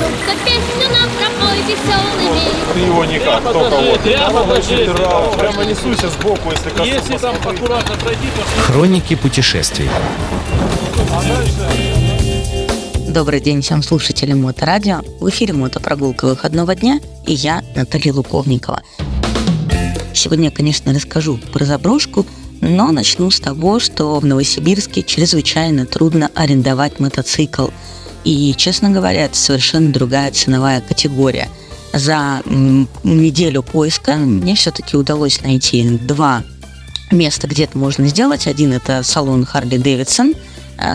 Ну-ка, песню нам пропой веселыми. Ты его никак, Прямо только вот. прямо покажи. Прямо, прямо несуйся сбоку, если коснусь. Если там аккуратно пройти, то Хроники путешествий. Добрый день всем слушателям Моторадио. В эфире мотопрогулка выходного дня и я, Наталья Луковникова. Сегодня я, конечно, расскажу про заброшку, но начну с того, что в Новосибирске чрезвычайно трудно арендовать мотоцикл. И, честно говоря, это совершенно другая ценовая категория. За неделю поиска мне все-таки удалось найти два места, где это можно сделать. Один это салон Харли Дэвидсон,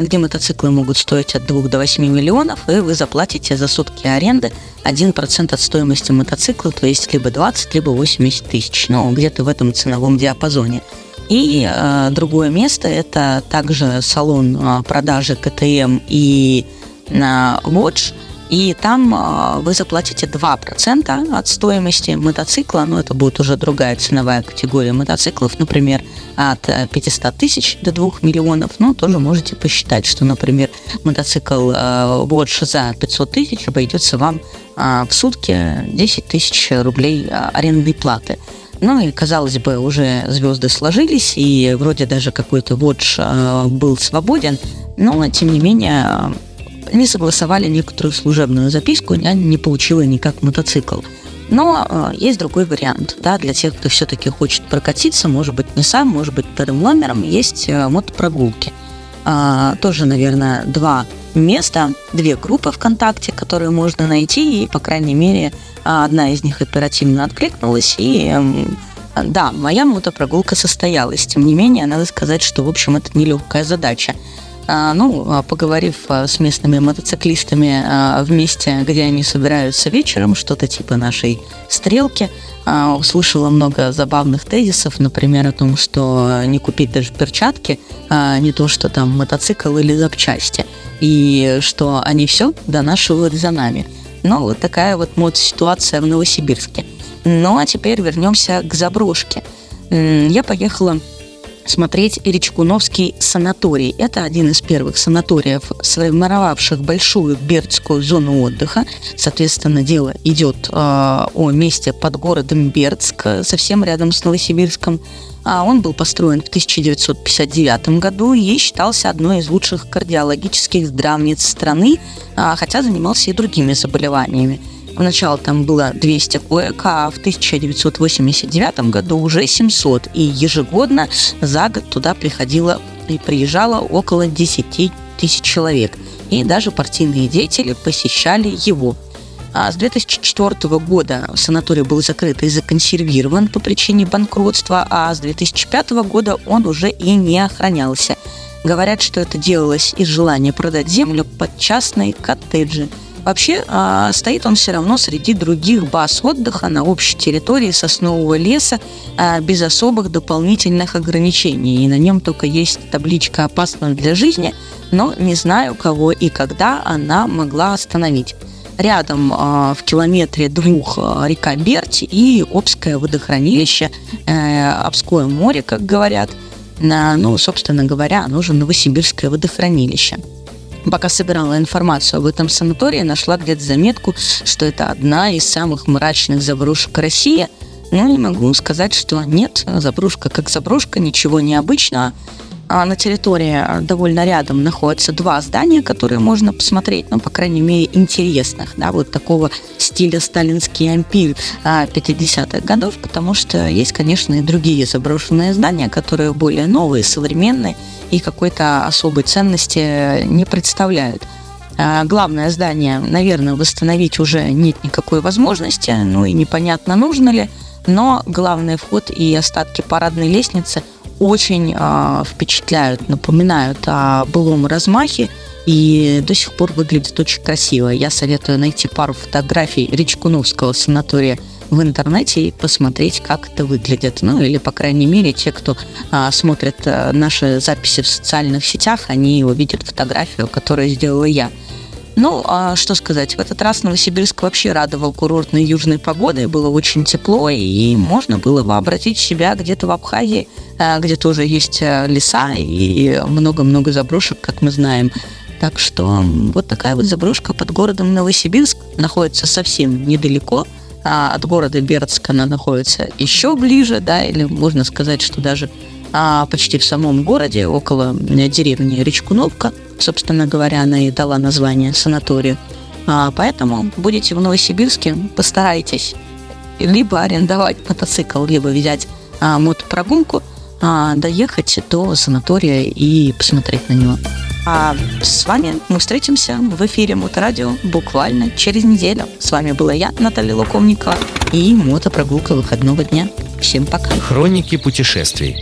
где мотоциклы могут стоить от 2 до 8 миллионов, и вы заплатите за сутки аренды 1% от стоимости мотоцикла, то есть либо 20, либо 80 тысяч, ну, где-то в этом ценовом диапазоне. И э, другое место это также салон э, продажи КТМ и э, Watch, и там э, вы заплатите 2% от стоимости мотоцикла, но это будет уже другая ценовая категория мотоциклов, например, от э, 500 тысяч до 2 миллионов, ну, тоже можете посчитать, что, например, мотоцикл э, Watch за 500 тысяч обойдется вам э, в сутки 10 тысяч рублей э, арендной платы. Ну и, казалось бы, уже звезды сложились, и вроде даже какой-то э, был свободен, но, тем не менее, э, они согласовали некоторую служебную записку, я не получила никак мотоцикл. Но э, есть другой вариант, да, для тех, кто все-таки хочет прокатиться, может быть, не сам, может быть, вторым номером, есть э, мотопрогулки. А, тоже, наверное, два места, две группы ВКонтакте, которые можно найти, и, по крайней мере, а, одна из них оперативно откликнулась, и эм, да, моя мотопрогулка состоялась. Тем не менее, надо сказать, что, в общем, это нелегкая задача. А, ну, а, поговорив а, с местными мотоциклистами а, в месте, где они собираются вечером, что-то типа нашей стрелки, услышала много забавных тезисов, например, о том, что не купить даже перчатки, не то, что там мотоцикл или запчасти, и что они все донашивают за нами. Ну, вот такая вот мод-ситуация в Новосибирске. Ну, а теперь вернемся к заброшке. Я поехала смотреть Речкуновский санаторий. Это один из первых санаториев, сформировавших большую Бердскую зону отдыха. Соответственно, дело идет э, о месте под городом Бердск, совсем рядом с Новосибирском. А он был построен в 1959 году и считался одной из лучших кардиологических здравниц страны, а, хотя занимался и другими заболеваниями. Поначалу там было 200 коек, а в 1989 году уже 700. И ежегодно за год туда приходило и приезжало около 10 тысяч человек. И даже партийные деятели посещали его. А с 2004 года санаторий был закрыт и законсервирован по причине банкротства, а с 2005 года он уже и не охранялся. Говорят, что это делалось из желания продать землю под частные коттеджи. Вообще, а, стоит он все равно среди других баз отдыха на общей территории соснового леса а, без особых дополнительных ограничений. И на нем только есть табличка «Опасно для жизни», но не знаю, кого и когда она могла остановить. Рядом а, в километре двух а, река Берти и Обское водохранилище, э, Обское море, как говорят. На- ну, собственно говоря, оно же Новосибирское водохранилище. Пока собирала информацию об этом санатории, нашла где-то заметку, что это одна из самых мрачных заброшек России. Ну, не могу сказать, что нет, заброшка как заброшка, ничего необычного. А на территории а, довольно рядом находятся два здания, которые можно посмотреть, ну, по крайней мере, интересных, да, вот такого стиля сталинский ампир а, 50-х годов, потому что есть, конечно, и другие заброшенные здания, которые более новые, современные и какой-то особой ценности не представляют. А, Главное здание, наверное, восстановить уже нет никакой возможности, ну и непонятно, нужно ли, но главный вход и остатки парадной лестницы очень а, впечатляют, напоминают о былом размахе и до сих пор выглядит очень красиво. Я советую найти пару фотографий Речкуновского санатория в интернете и посмотреть, как это выглядит. Ну, или, по крайней мере, те, кто а, смотрит а, наши записи в социальных сетях, они увидят фотографию, которую сделала я. Ну, а что сказать, в этот раз Новосибирск вообще радовал курортной южной погодой, было очень тепло, и можно было бы обратить себя где-то в Абхазии, а, где тоже есть а, леса и много-много заброшек, как мы знаем. Так что вот такая вот заброшка под городом Новосибирск. находится совсем недалеко. А, от города Бердск она находится еще ближе, да, или можно сказать, что даже а, почти в самом городе, около э, деревни Речкуновка. Собственно говоря, она и дала название санаторию. А, поэтому будете в Новосибирске, постарайтесь либо арендовать мотоцикл, либо взять а, мотопрогулку, а, доехать до санатория и посмотреть на него. А с вами мы встретимся в эфире Моторадио буквально через неделю. С вами была я, Наталья Луковникова, и мотопрогулка выходного дня. Всем пока. Хроники путешествий.